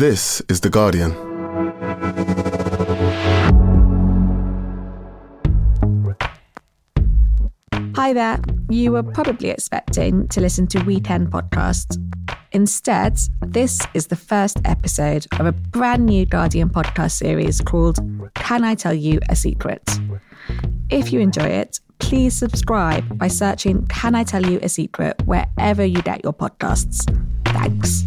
This is The Guardian. Hi there. You were probably expecting to listen to Weekend Podcasts. Instead, this is the first episode of a brand new Guardian podcast series called Can I Tell You a Secret? If you enjoy it, please subscribe by searching Can I Tell You a Secret wherever you get your podcasts. Thanks.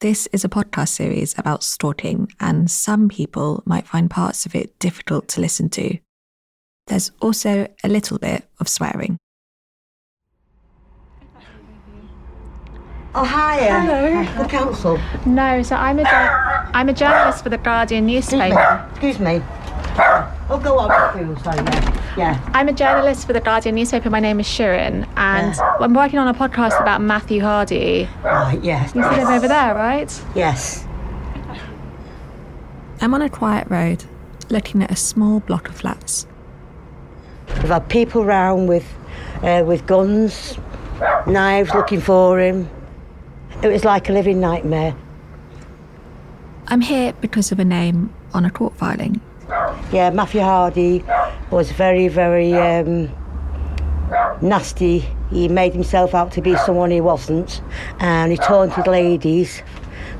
this is a podcast series about stalking, and some people might find parts of it difficult to listen to. There's also a little bit of swearing. Oh, hi. Hello. The council. No, so I'm a jour- I'm a journalist for the Guardian Excuse me. newspaper. Excuse me. Oh, go on. Phil, Sorry, yeah. Yeah. I'm a journalist for the Guardian newspaper. My name is Sirin, and Yeah. I'm working on a podcast about Matthew Hardy. Right, yes. You see him over there, right? Yes. I'm on a quiet road, looking at a small block of flats. We've had people round with, uh, with guns, knives looking for him. It was like a living nightmare. I'm here because of a name on a court filing. Yeah, Matthew Hardy was very, very um, nasty. He made himself out to be someone he wasn't, and he taunted ladies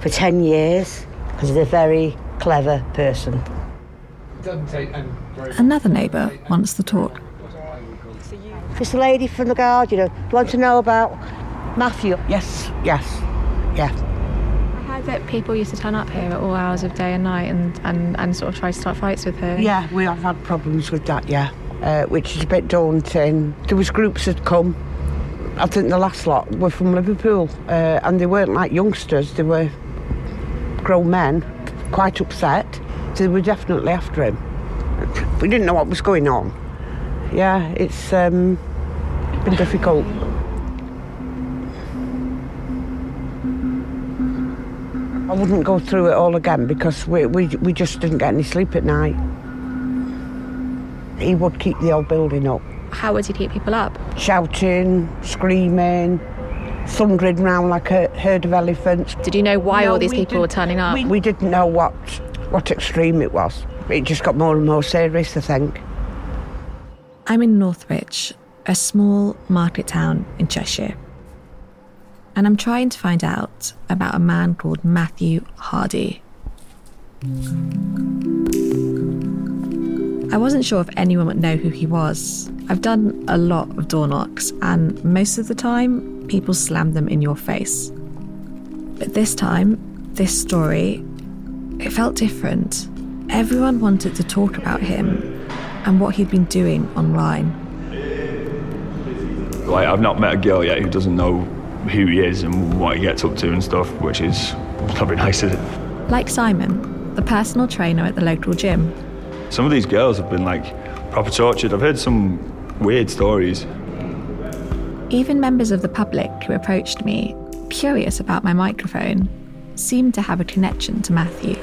for 10 years because he's a very clever person. Another neighbour wants the talk. It's a lady from the Guardian. Do you want to know about Matthew? Yes, yes, yeah. That people used to turn up here at all hours of day and night and, and, and sort of try to start fights with her. Yeah, we have had problems with that, yeah, uh, which is a bit daunting. There was groups that come. I think the last lot were from Liverpool, uh, and they weren't like youngsters. They were grown men, quite upset. So they were definitely after him. We didn't know what was going on. Yeah, it's um, been difficult. I wouldn't go through it all again because we, we, we just didn't get any sleep at night. He would keep the old building up, How would he keep people up? shouting, screaming, thundering round like a herd of elephants. Did you know why No, all these we people were didn't- turning up? We, we didn't know what, what extreme it was. It just got more and more serious, I think. I'm in Northwich, a small market town in Cheshire. And I'm trying to find out about a man called Matthew Hardy. I wasn't sure if anyone would know who he was. I've done a lot of door knocks, and most of the time, people slam them in your face. But this time, this story, it felt different. Everyone wanted to talk about him and what he'd been doing online. Like I've not met a girl yet who doesn't know who he is and what he gets up to and stuff, which is not very nice, is it? Like Simon, the personal trainer at the local gym. Some of these girls have been like proper tortured. I've heard some weird stories. Even members of the public who approached me, curious about my microphone, seemed to have a connection to Matthew.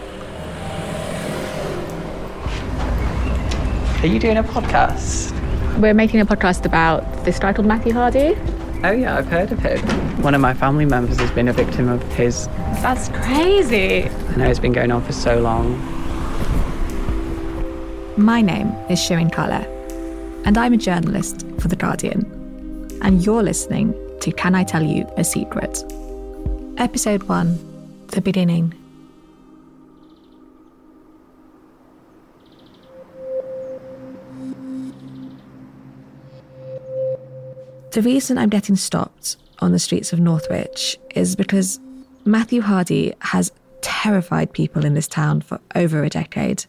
Are you doing a podcast? We're making a podcast about this guy called Matthew Hardy. Oh yeah, I've heard of him. One of my family members has been a victim of his. That's crazy. I know it's been going on for so long. My name is Sirin Kale, and I'm a journalist for The Guardian. And you're listening to Can I Tell You a Secret? Episode 1 The Beginning. The reason I'm getting stopped on the streets of Northwich is because Matthew Hardy has terrified people in this town for over a decade.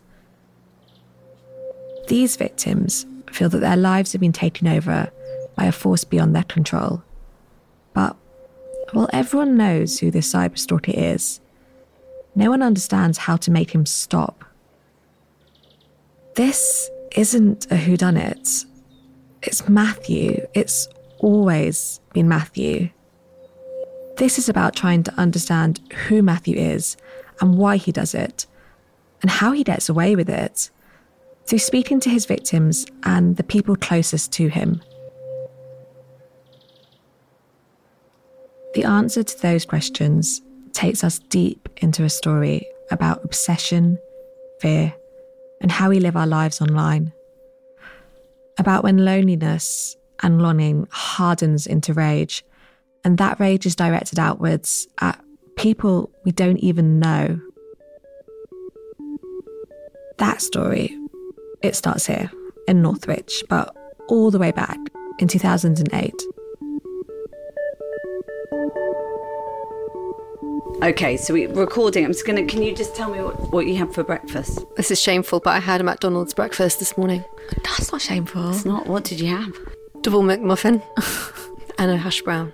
These victims feel that their lives have been taken over by a force beyond their control. But while everyone knows who this cyberstalker is, no one understands how to make him stop. This isn't a whodunit. It's Matthew. It's always been Matthew. This is about trying to understand who Matthew is and why he does it, and how he gets away with it, through speaking to his victims and the people closest to him. The answer to those questions takes us deep into a story about obsession, fear, and how we live our lives online. About when loneliness and longing hardens into rage, and that rage is directed outwards at people we don't even know. That story, it starts here in Northwich, but all the way back in 2008. Okay, so we're recording. I'm just gonna. Can you just tell me what, what you had for breakfast? This is shameful, but I had a McDonald's breakfast this morning. That's not shameful. It's not. What did you have? Double McMuffin and a hash brown.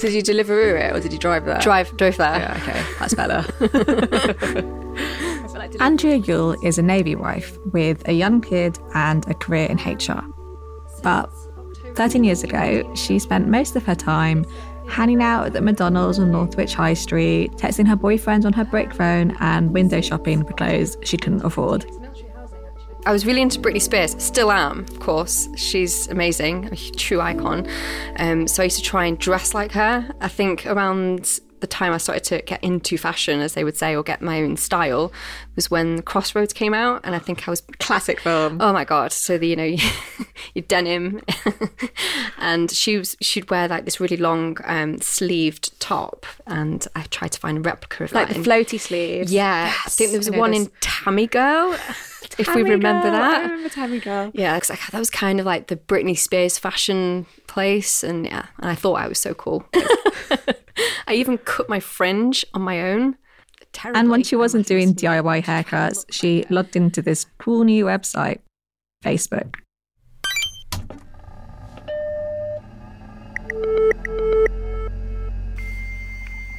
Did you deliver it or did you drive there? Drive, drove there. Yeah, okay, that's better. Andrea Yuile is a Navy wife with a young kid and a career in HR. But 13 years ago, she spent most of her time hanging out at the McDonald's on Northwich High Street, texting her boyfriend on her brick phone, and window shopping for clothes she couldn't afford. I was really into Britney Spears, still am, of course. She's amazing, a true icon. Um, so I used to try and dress like her. I think around the time I started to get into fashion, as they would say, or get my own style, was when Crossroads came out, and I think I was classic film. Oh my god! So the you know your denim, and she was she'd wear like this really long um, sleeved top, and I tried to find a replica of like that. the floaty sleeves. Yeah, Yes, I think there was I one in Tammy Girl. if we remember Girl, that. I remember Tammy Girl. Yeah, 'cause, like, that was kind of like the Britney Spears fashion place, and yeah, and I thought I was so cool. I even cut my fringe on my own. Terribly. And when she wasn't doing DIY haircuts, she logged into this cool new website, Facebook.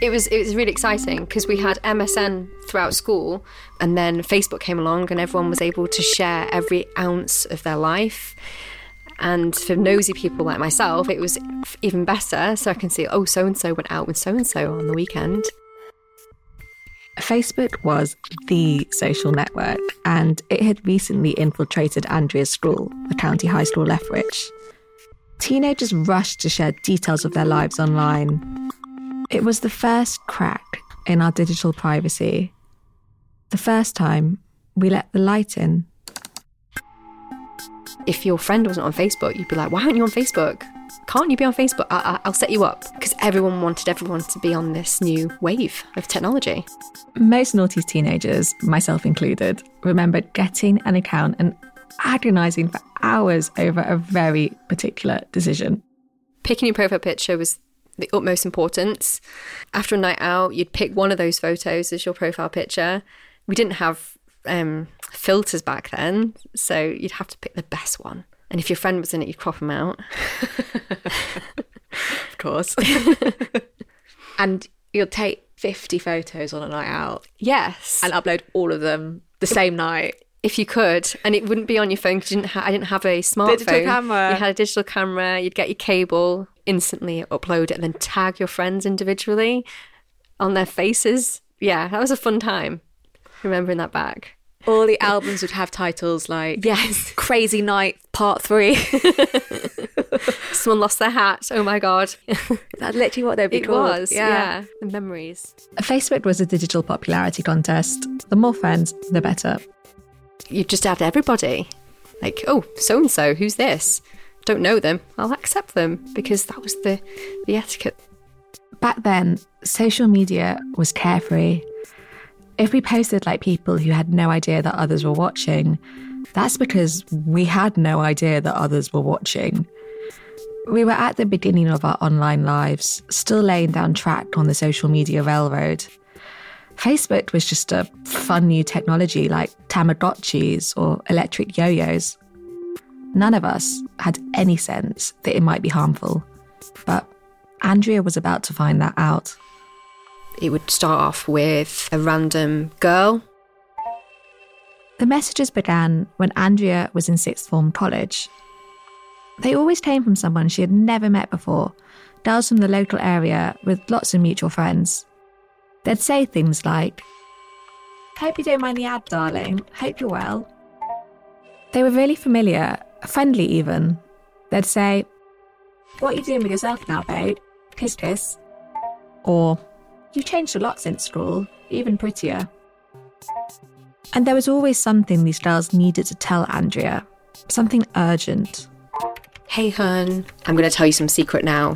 It was it was really exciting because we had MSN throughout school, and then Facebook came along, and everyone was able to share every ounce of their life. And for nosy people like myself, it was even better. So I can see, oh, so and so went out with so and so on the weekend. Facebook was the social network, and it had recently infiltrated Andrea's school, the county high school Leftwich. Teenagers rushed to share details of their lives online. It was the first crack in our digital privacy. The first time we let the light in. if your friend wasn't on Facebook, you'd be like, why aren't you on Facebook? Can't you be on Facebook? I- I- I'll set you up. Because everyone wanted everyone to be on this new wave of technology. Most naughty teenagers, myself included, remember getting an account and agonising for hours over a very particular decision. Picking your profile picture was the utmost importance. After a night out, you'd pick one of those photos as your profile picture. We didn't have um, filters back then, so you'd have to pick the best one. And if your friend was in it, you'd crop them out. Of course. and you'll take 50 photos on a night out Yes. and upload all of them the same night. If you could, and it wouldn't be on your phone because didn't. Ha- I didn't have a smartphone. Digital camera. You had a digital camera. You'd get your cable, instantly upload it, and then tag your friends individually on their faces. Yeah, that was a fun time. Remembering that back. All the albums would have titles like Yes. Crazy Night Part 3. Someone lost their hat. Oh my god. That's literally what they'd be it called. was. Yeah. The memories. Facebook was a digital popularity contest. The more friends, the better. You just add everybody. Like, oh, so and so. Who's this? Don't know them. I'll accept them because that was the the etiquette. Back then, social media was carefree. If we posted like people who had no idea that others were watching, that's because we had no idea that others were watching. We were at the beginning of our online lives, still laying down track on the social media railroad. Facebook was just a fun new technology like Tamagotchis or electric yo yos. None of us had any sense that it might be harmful, but Andrea was about to find that out. It would start off with a random girl. The messages began when Andrea was in sixth form college. They always came from someone she had never met before, girls from the local area with lots of mutual friends. They'd say things like, Hope you don't mind the add, darling. Hope you're well. They were really familiar, friendly even. They'd say, What are you doing with yourself now, babe? Kiss, kiss. Or, You've changed a lot since school, even prettier. And there was always something these girls needed to tell Andrea, something urgent. Hey, hun, I'm going to tell you some secret now.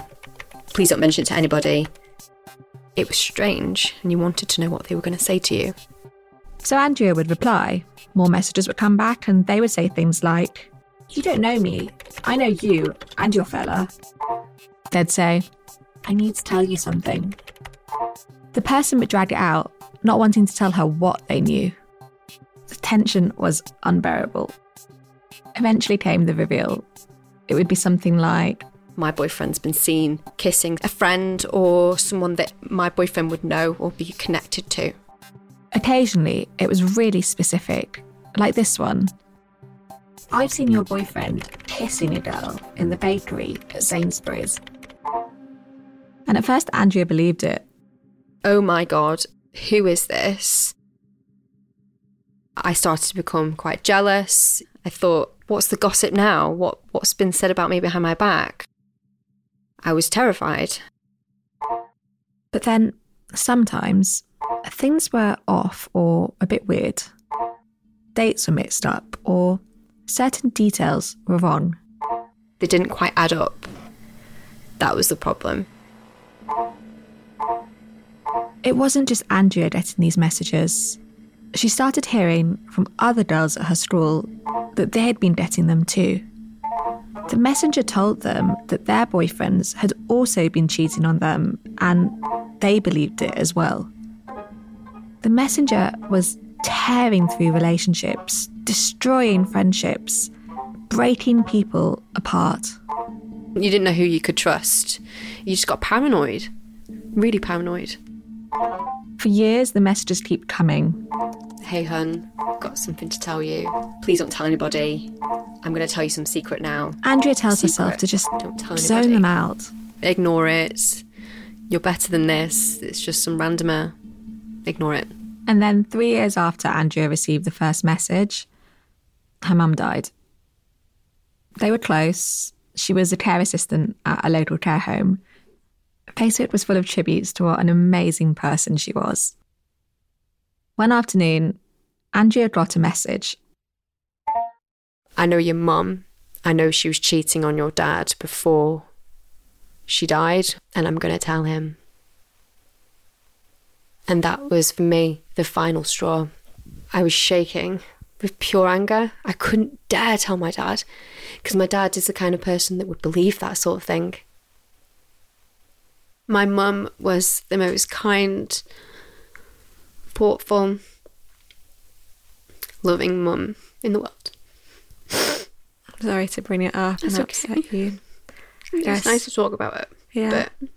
Please don't mention it to anybody. It was strange, and you wanted to know what they were going to say to you. So Andrea would reply. More messages would come back, and they would say things like, You don't know me. I know you and your fella. They'd say, I need to tell you something. The person would drag it out, not wanting to tell her what they knew. The tension was unbearable. Eventually came the reveal. It would be something like, My boyfriend's been seen kissing a friend or someone that my boyfriend would know or be connected to. Occasionally, it was really specific, like this one. I've seen your boyfriend kissing a girl in the bakery at Sainsbury's. And at first, Andrea believed it. Oh my god, who is this? I started to become quite jealous. I thought, what's the gossip now? What what's been said about me behind my back? I was terrified. But then sometimes things were off or a bit weird. Dates were mixed up or certain details were wrong. They didn't quite add up. That was the problem. It wasn't just Andrea getting these messages. She started hearing from other girls at her school that they had been getting them too. The messenger told them that their boyfriends had also been cheating on them and they believed it as well. The messenger was tearing through relationships, destroying friendships, breaking people apart. You didn't know who you could trust. You just got paranoid. Really paranoid. For years, the messages keep coming. Hey, hun, got something to tell you. Please don't tell anybody. I'm going to tell you some secret now. Andrea tells Secret. herself to just zone them out. Ignore it. You're better than this. It's just some randomer. Ignore it. And then, three years after Andrea received the first message, her mum died. They were close. She was a care assistant at a local care home. Facebook was full of tributes to what an amazing person she was. One afternoon, Andrea got a message. I know your mum. I know she was cheating on your dad before she died, and I'm going to tell him. And that was for me the final straw. I was shaking with pure anger. I couldn't dare tell my dad because my dad is the kind of person that would believe that sort of thing. My mum was the most kind, thoughtful, loving mum in the world. Sorry to bring it up That's and okay. upset you. It's nice to talk about it. Yeah. But,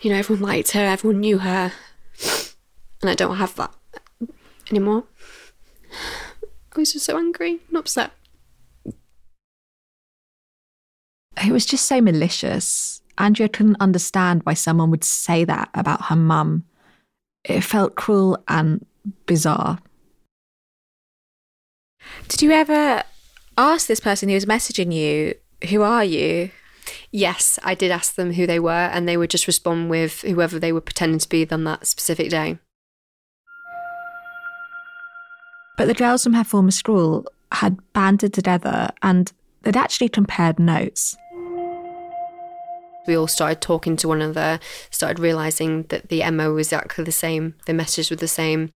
you know, everyone liked her, everyone knew her. And I don't have that anymore. I was just so angry and upset. It was just so malicious. Andrea couldn't understand why someone would say that about her mum. It felt cruel and bizarre. Did you ever ask this person who was messaging you, who are you? Yes, I did ask them who they were, and they would just respond with whoever they were pretending to be on that specific day. But the girls from her former school had banded together and they'd actually compared notes. We all started talking to one another, started realizing that the MO was exactly the same, the messages were the same.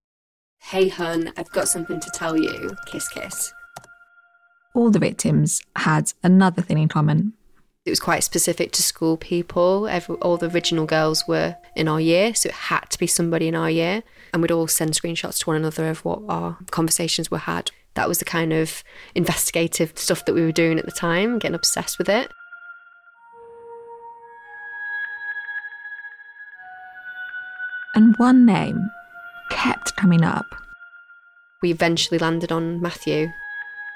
Hey, hun, I've got something to tell you. Kiss, kiss. All the victims had another thing in common. It was quite specific to school people. Every, all the original girls were in our year, so it had to be somebody in our year. And we'd all send screenshots to one another of what our conversations were had. That was the kind of investigative stuff that we were doing at the time, getting obsessed with it. And one name kept coming up We eventually landed on Matthew.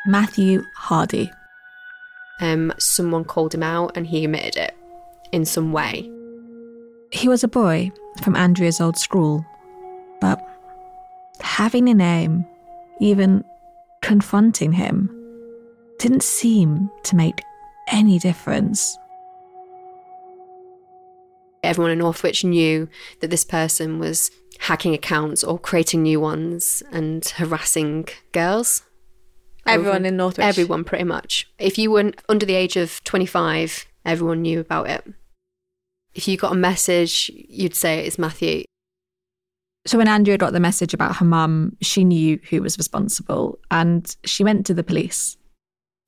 Matthew Hardy. Um, someone called him out and he admitted it in some way. He was a boy from Andrea's old school, but having a name, even confronting him, didn't seem to make any difference. Everyone in Northwich knew that this person was hacking accounts or creating new ones and harassing girls. Everyone Over- in Northwich? Everyone, pretty much. If you weren't under the age of 25, everyone knew about it. If you got a message, you'd say it's Matthew. So when Andrea got the message about her mum, she knew who was responsible and she went to the police.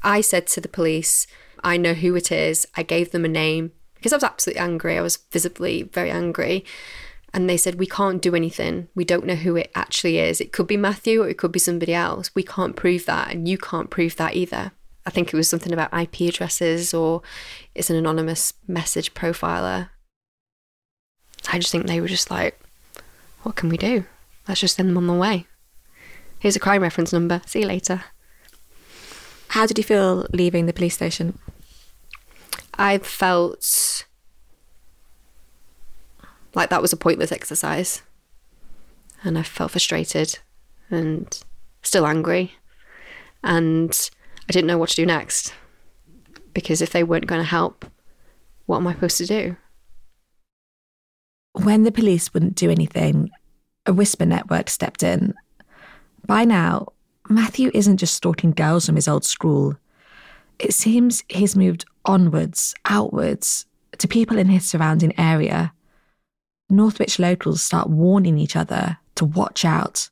I said to the police, I know who it is. I gave them a name because I was absolutely angry. I was visibly very angry. And they said, We can't do anything. We don't know who it actually is. It could be Matthew or it could be somebody else. We can't prove that. And you can't prove that either. I think it was something about IP addresses or it's an anonymous message profiler. I just think they were just like, What can we do? Let's just send them on the way. Here's a crime reference number. See you later. How did you feel leaving the police station? I felt like that was a pointless exercise. And I felt frustrated and still angry. And I didn't know what to do next. Because if they weren't going to help, what am I supposed to do? When the police wouldn't do anything, a whisper network stepped in. By now, Matthew isn't just stalking girls from his old school. It seems he's moved onwards, outwards, to people in his surrounding area. Northwich locals start warning each other to watch out.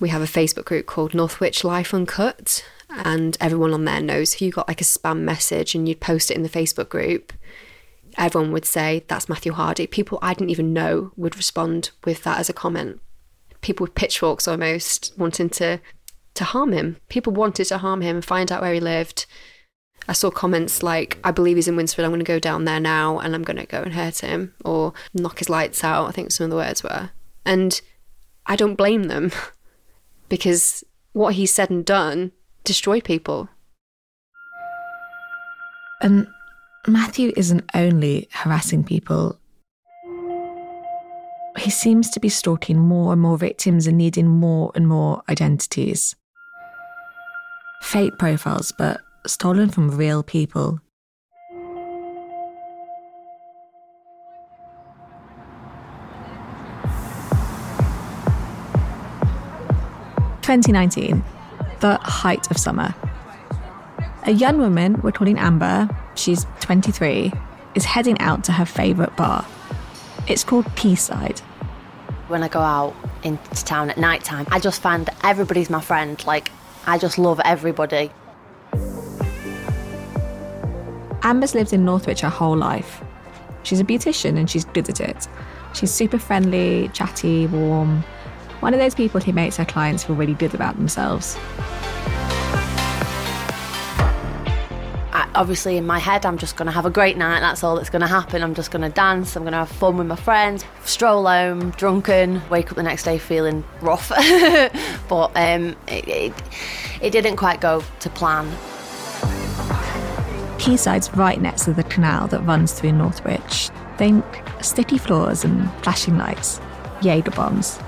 We have a Facebook group called Northwich Life Uncut, and everyone on there knows if you got like a spam message and you'd post it in the Facebook group, everyone would say, That's Matthew Hardy. People I didn't even know would respond with that as a comment. People with pitchforks almost wanting to to harm him. People wanted to harm him and find out where he lived. I saw comments like, I believe he's in Winsford, I'm going to go down there now and I'm going to go and hurt him or knock his lights out, I think some of the words were. And I don't blame them because what he said and done destroyed people. And Matthew isn't only harassing people, he seems to be stalking more and more victims and needing more and more identities. Fake profiles, but stolen from real people. Twenty nineteen, the height of summer. A young woman we're calling Amber, she's 23, is heading out to her favourite bar. It's called Quayside. When I go out into town at night time, I just find everybody's my friend. Like, I just love everybody. Amber's lived in Northwich her whole life. She's a beautician and she's good at it. She's super friendly, chatty, warm. One of those people who makes her clients feel really good about themselves. Obviously, in my head, I'm just going to have a great night. That's all that's going to happen. I'm just going to dance. I'm going to have fun with my friends, stroll home, drunken, wake up the next day feeling rough. but um, it, it, it didn't quite go to plan. Quayside's right next to the canal that runs through Northwich. Think sticky floors and flashing lights, Jaeger bombs.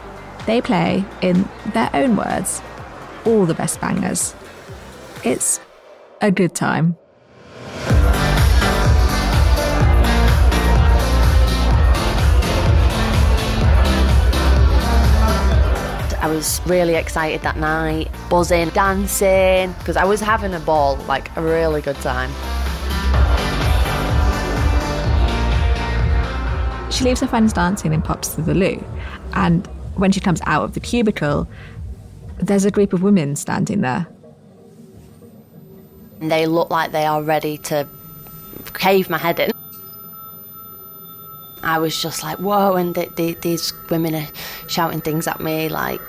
They play, in their own words, all the best bangers. It's a good time. I was really excited that night, buzzing, dancing, because I was having a ball, like a really good time. She leaves her friends dancing and pops to the loo. And when she comes out of the cubicle, there's a group of women standing there. They look like they are ready to cave my head in. I was just like, whoa, and the, the, these women are shouting things at me like,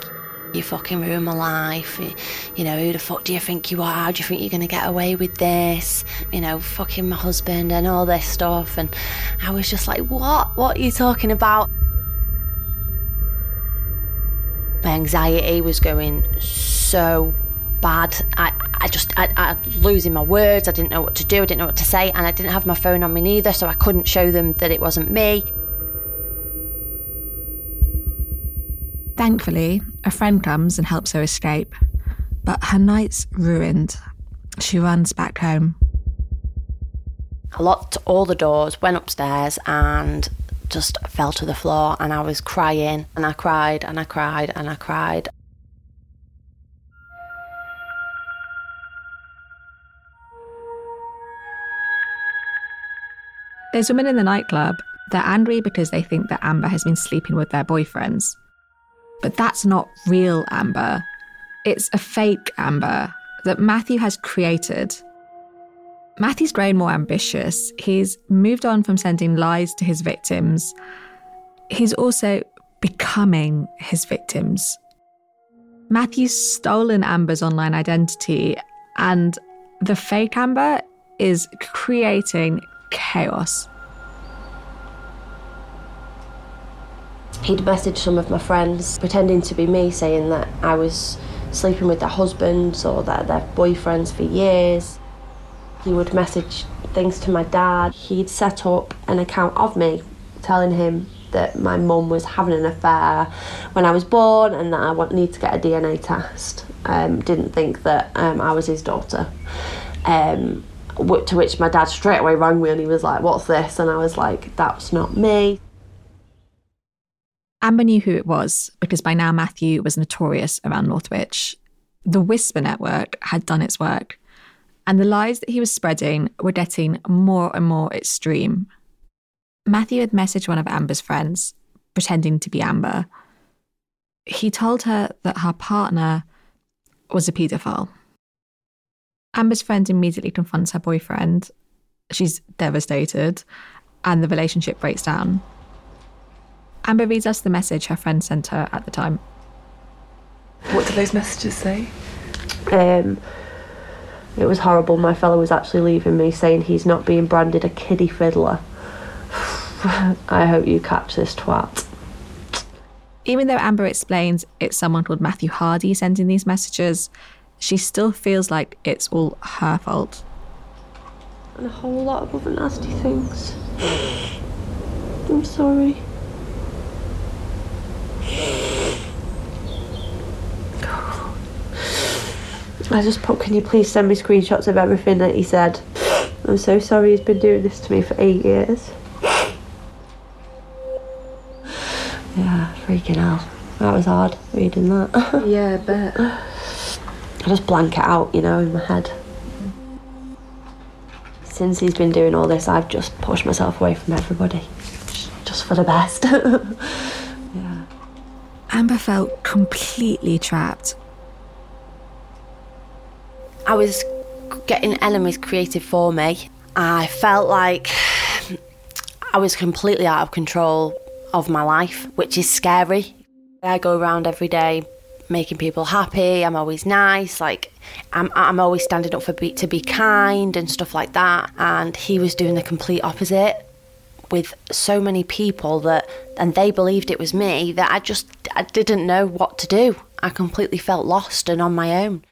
you fucking ruined my life. You know, who the fuck do you think you are? How do you think you're going to get away with this? You know, fucking my husband and all this stuff. And I was just like, what? What are you talking about? My anxiety was going so bad. I, I just, I, I was losing my words. I didn't know what to do. I didn't know what to say. And I didn't have my phone on me neither, so I couldn't show them that it wasn't me. Thankfully, a friend comes and helps her escape, but her night's ruined. She runs back home. I locked all the doors, went upstairs, and just fell to the floor. And I was crying, and I cried, and I cried, and I cried. There's women in the nightclub. They're angry because they think that Amber has been sleeping with their boyfriends. But that's not real Amber. It's a fake Amber that Matthew has created. Matthew's grown more ambitious. He's moved on from sending lies to his victims. He's also becoming his victims. Matthew's stolen Amber's online identity, and the fake Amber is creating chaos. He'd messaged some of my friends pretending to be me, saying that I was sleeping with their husbands or their, their boyfriends for years. He would message things to my dad. He'd set up an account of me telling him that my mum was having an affair when I was born and that I need to get a DNA test. Um, didn't think that um, I was his daughter. Um, to which my dad straight away rang me and he was like, What's this? And I was like, That's not me. Amber knew who it was because by now Matthew was notorious around Northwich. The Whisper Network had done its work, and the lies that he was spreading were getting more and more extreme. Matthew had messaged one of Amber's friends, pretending to be Amber. He told her that her partner was a paedophile. Amber's friend immediately confronts her boyfriend. She's devastated, and the relationship breaks down. Amber reads us the message her friend sent her at the time. What did those messages say? Um, it was horrible. My fellow was actually leaving me saying he's not being branded a kiddie fiddler. I hope you catch this twat. Even though Amber explains it's someone called Matthew Hardy sending these messages, she still feels like it's all her fault. And a whole lot of other nasty things. I'm sorry. I just put, can you please send me screenshots of everything that he said? I'm so sorry he's been doing this to me for eight years. Yeah, freaking out. That was hard reading that. yeah, I bet. I just blank it out, you know, in my head. Since he's been doing all this, I've just pushed myself away from everybody. Just for the best. yeah. Amber felt completely trapped. I was getting enemies created for me. I felt like I was completely out of control of my life, which is scary. I go around every day making people happy. I'm always nice. Like I'm, I'm always standing up for be, to be kind and stuff like that. And he was doing the complete opposite with so many people that, and they believed it was me that I just I didn't know what to do. I completely felt lost and on my own.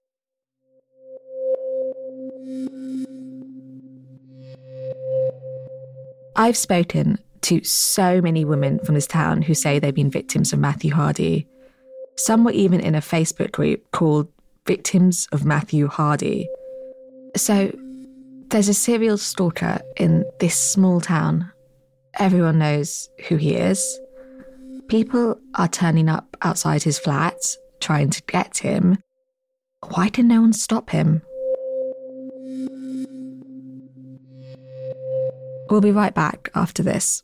I've spoken to so many women from this town who say they've been victims of Matthew Hardy. Some were even in a Facebook group called Victims of Matthew Hardy. So there's a serial stalker in this small town. Everyone knows who he is. People are turning up outside his flat trying to get him. Why can no one stop him? We'll be right back after this.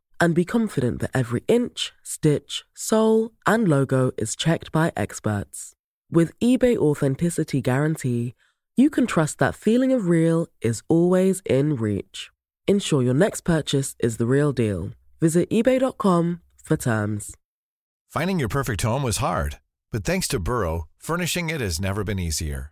and be confident that every inch, stitch, sole, and logo is checked by experts. With eBay Authenticity Guarantee, you can trust that feeling of real is always in reach. Ensure your next purchase is the real deal. Visit eBay.com for terms. Finding your perfect home was hard, but thanks to Burrow, furnishing it has never been easier.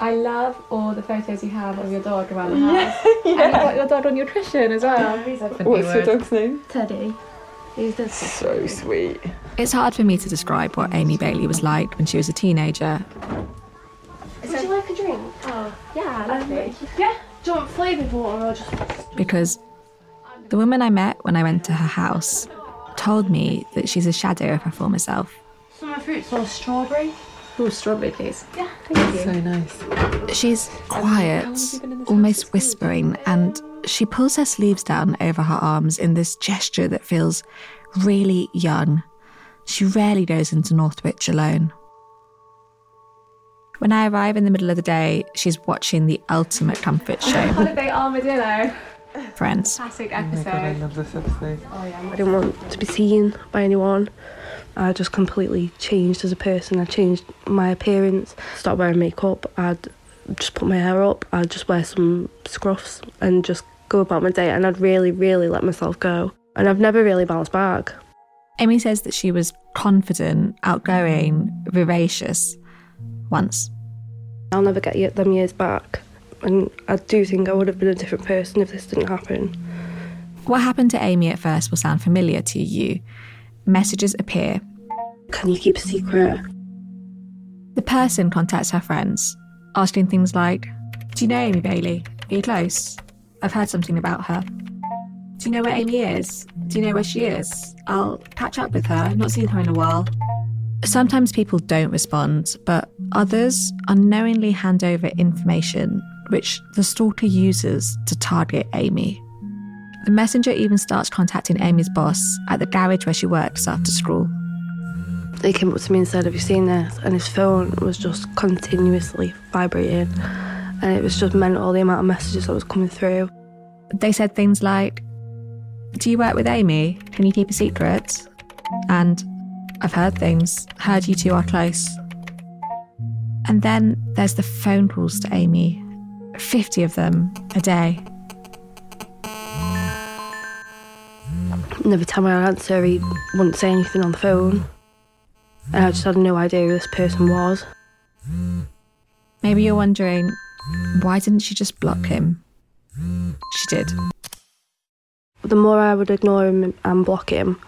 I love all the photos you have of your dog around the house. yeah. And you've got your dog on nutrition as well. Oh, What's your dog's name? Teddy. He's the So sweet. It's hard for me to describe what Amy Bailey was like when she was a teenager. Would you like a drink? Oh, yeah, um, lovely. Yeah. Do you want flavoured water or just. because the woman I met when I went to her house told me that she's a shadow of her former self. Summer fruits or strawberry? Oh, strawberry, please. Yeah, thank you. So nice. She's quiet, almost whispering, and she pulls her sleeves down over her arms in this gesture that feels really young. She rarely goes into Northwich alone. When I arrive in the middle of the day, she's watching the ultimate comfort show, Holiday armadillo. Friends. Classic Oh my god, I love this episode. Oh, I didn't want to be seen by anyone. I just completely changed as a person. I changed my appearance, stopped wearing makeup. I'd just put my hair up. I'd just wear some scruffs and just go about my day. And I'd really, really let myself go. And I've never really bounced back. Amy says that she was confident, outgoing, vivacious once. I'll never get them years back. And I do think I would have been a different person if this didn't happen. What happened to Amy at first will sound familiar to you. Messages appear. Can you keep a secret? The person contacts her friends, asking things like Do you know Amy Bailey? Are you close? I've heard something about her. Do you know where Amy is? Do you know where she is? I'll catch up with her. I've not seen her in a while. Sometimes people don't respond, but others unknowingly hand over information which the stalker uses to target Amy. The messenger even starts contacting Amy's boss at the garage where she works after school. He came up to me and said, Have you seen this? And his phone was just continuously vibrating. And it was just mental the amount of messages that was coming through. They said things like, Do you work with Amy? Can you keep a secret? And I've heard things, heard you two are close. And then there's the phone calls to Amy 50 of them a day. And every time I answer, he wouldn't say anything on the phone. And I just had no idea who this person was. Maybe you're wondering, why didn't she just block him? She did. The more I would ignore him and block him,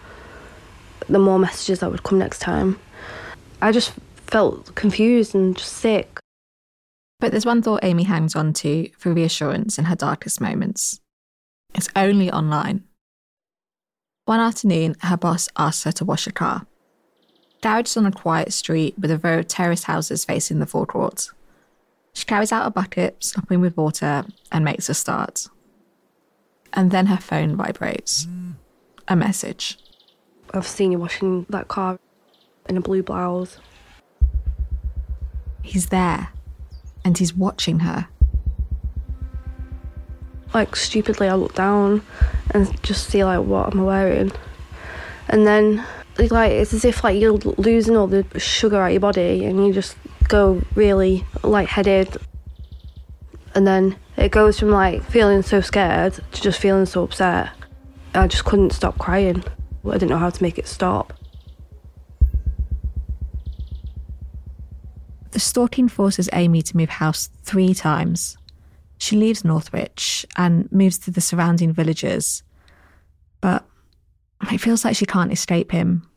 the more messages that would come next time. I just felt confused and just sick. But there's one thought Amy hangs on to for reassurance in her darkest moments. It's only online. One afternoon, her boss asks her to wash a car. Garage is on a quiet street with a row of terraced houses facing the forecourt. She carries out a bucket, slopping with water, and makes a start. And then her phone vibrates. A message. I've seen you washing that car in a blue blouse. He's there, and he's watching her. Like stupidly, I look down and just see like what am I wearing, and then like it's as if like you're losing all the sugar out your body, and you just go really lightheaded, and then it goes from like feeling so scared to just feeling so upset. I just couldn't stop crying. I didn't know how to make it stop. The The stalking forces Amy to move house three times. She leaves Northwich and moves to the surrounding villages. But it feels like she can't escape him.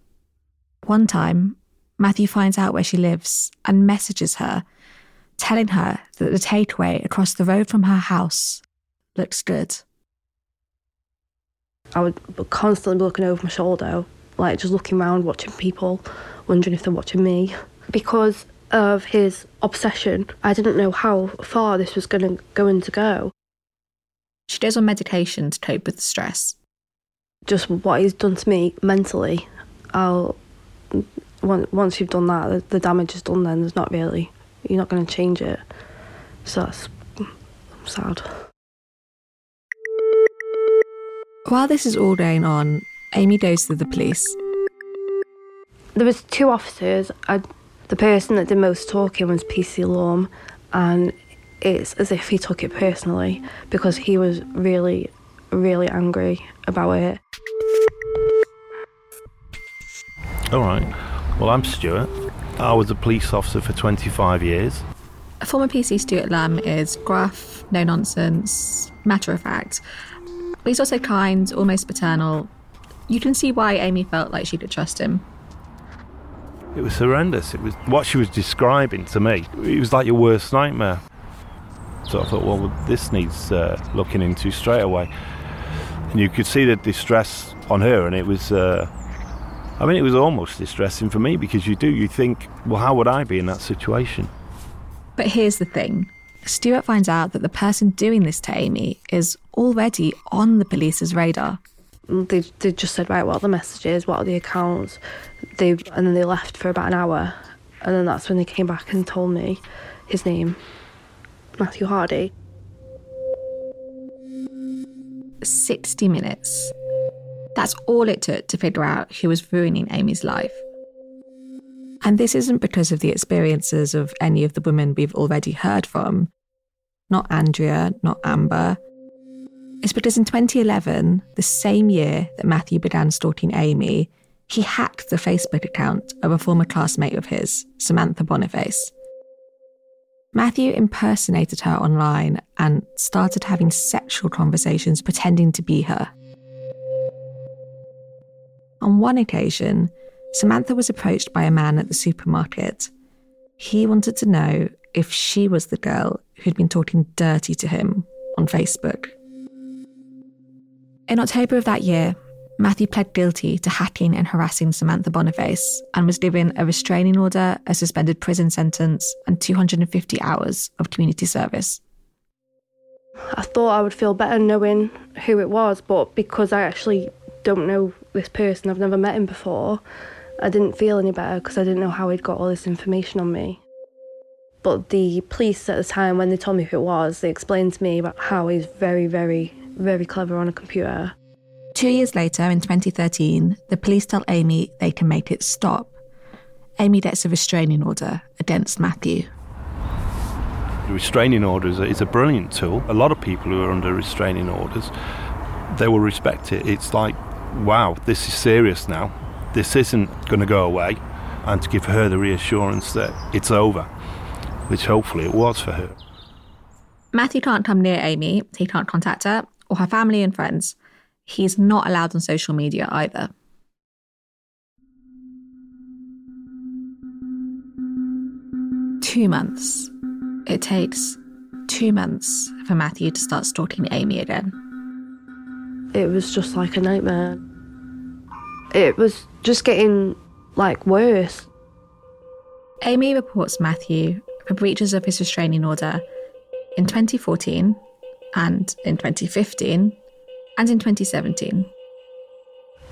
One time, Matthew finds out where she lives and messages her, telling her that the takeaway across the road from her house looks good. I would constantly be looking over my shoulder, like just looking around, watching people, wondering if they're watching me. Because of his obsession, I didn't know how far this was going to going to go. She goes on medication to cope with the stress. Just what he's done to me mentally, I'll once you've done that, the damage is done. Then there's not really you're not going to change it. So that's I'm sad. While this is all going on, Amy goes to the police. There was two officers. I, the person that did most talking was PC Lamb, and it's as if he took it personally because he was really, really angry about it. All right. Well, I'm Stuart. I was a police officer for 25 years. A former PC Stuart Lamb is gruff, no nonsense, matter of fact. But he's also kind, almost paternal. You can see why Amy felt like she could trust him. It was horrendous. It was what she was describing to me. It was like your worst nightmare. So I thought, well, this needs uh, looking into straight away. And you could see the distress on her, and it was. Uh, I mean, it was almost distressing for me because you do, you think, well, how would I be in that situation? But here's the thing Stuart finds out that the person doing this to Amy is already on the police's radar. Mm, they, they just said, right, what are the messages? What are the accounts? They And then they left for about an hour. And then that's when they came back and told me his name, Matthew Hardy. 60 minutes. That's all it took to figure out who was ruining Amy's life. And this isn't because of the experiences of any of the women we've already heard from. Not Andrea, not Amber. It's because in 2011, the same year that Matthew began stalking Amy, he hacked the Facebook account of a former classmate of his, Samantha Boniface. Matthew impersonated her online and started having sexual conversations pretending to be her. On one occasion, Samantha was approached by a man at the supermarket. He wanted to know if she was the girl who'd been talking dirty to him on Facebook. In October of that year, Matthew pled guilty to hacking and harassing Samantha Boniface and was given a restraining order, a suspended prison sentence, and 250 hours of community service. I thought I would feel better knowing who it was, but because I actually don't know this person, I've never met him before, I didn't feel any better because I didn't know how he'd got all this information on me. But the police at the time, when they told me who it was, they explained to me about how he's very, very, very clever on a computer. Two years later, in 2013, the police tell Amy they can make it stop. Amy gets a restraining order against Matthew. The restraining order is a, is a brilliant tool. A lot of people who are under restraining orders, they will respect it. It's like, wow, this is serious now this isn't going to go away, and to give her the reassurance that it's over, which hopefully it was for her. Matthew can't come near Amy, he can't contact her, or her family and friends. He's not allowed on social media either. Two months. It takes two months for Matthew to start stalking Amy again. It was just like a nightmare. It was just getting like worse. Amy reports Matthew for breaches of his restraining order in 2014 and in 2015 and in 2017.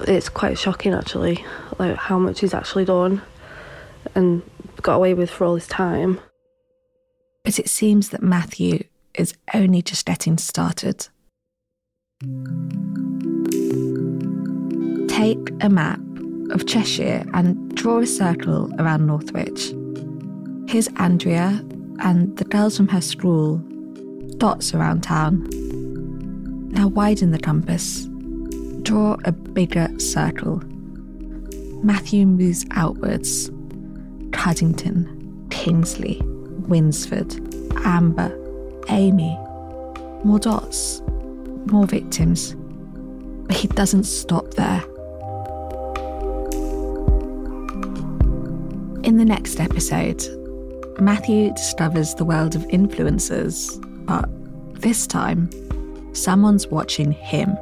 It's quite shocking actually, like how much he's actually done and got away with for all this time. But it seems that Matthew is only just getting started. Take a map of Cheshire and draw a circle around Northwich. Here's Andrea and the girls from her school, dots around town. Now widen the compass. Draw a bigger circle. Matthew moves outwards. Cuddington, Kingsley, Winsford, Amber, Amy. More dots, more victims. But he doesn't stop there. In the next episode, Matthew discovers the world of influencers, but this time, someone's watching him.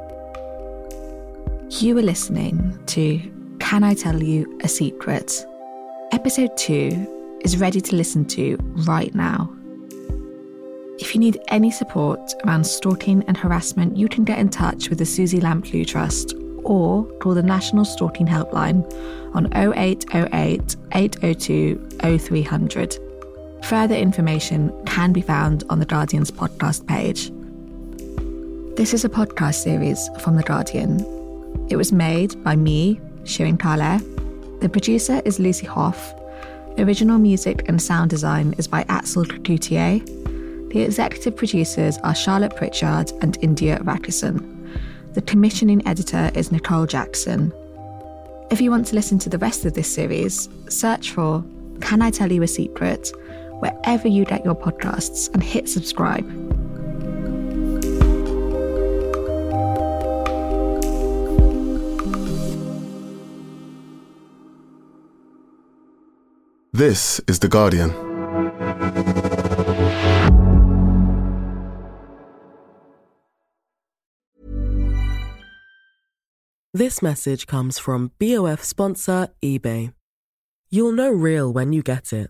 You are listening to Can I Tell You a Secret? Episode 2 is ready to listen to right now. If you need any support around stalking and harassment, you can get in touch with the Suzy Lamplugh Trust or call the National Stalking Helpline on 0808 802 0300. Further information can be found on The Guardian's podcast page. This is a podcast series from The Guardian. It was made by me, Sirin Kale. The producer is Lucy Hough. Original music and sound design is by Axel Coutier. The executive producers are Charlotte Pritchard and India Rakusen. The commissioning editor is Nicole Jackson. If you want to listen to the rest of this series, search for Can I Tell You a Secret wherever you get your podcasts and hit subscribe. This is The Guardian. This message comes from BOF sponsor eBay. You'll know real when you get it.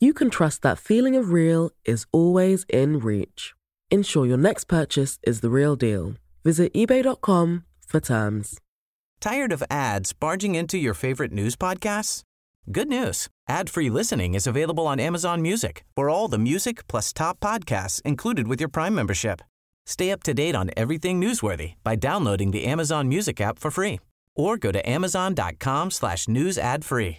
you can trust that feeling of real is always in reach. Ensure your next purchase is the real deal. Visit eBay.com for terms. Tired of ads barging into your favorite news podcasts? Good news. Ad-free listening is available on Amazon Music for all the music plus top podcasts included with your Prime membership. Stay up to date on everything newsworthy by downloading the Amazon Music app for free or go to amazon.com slash news ad free.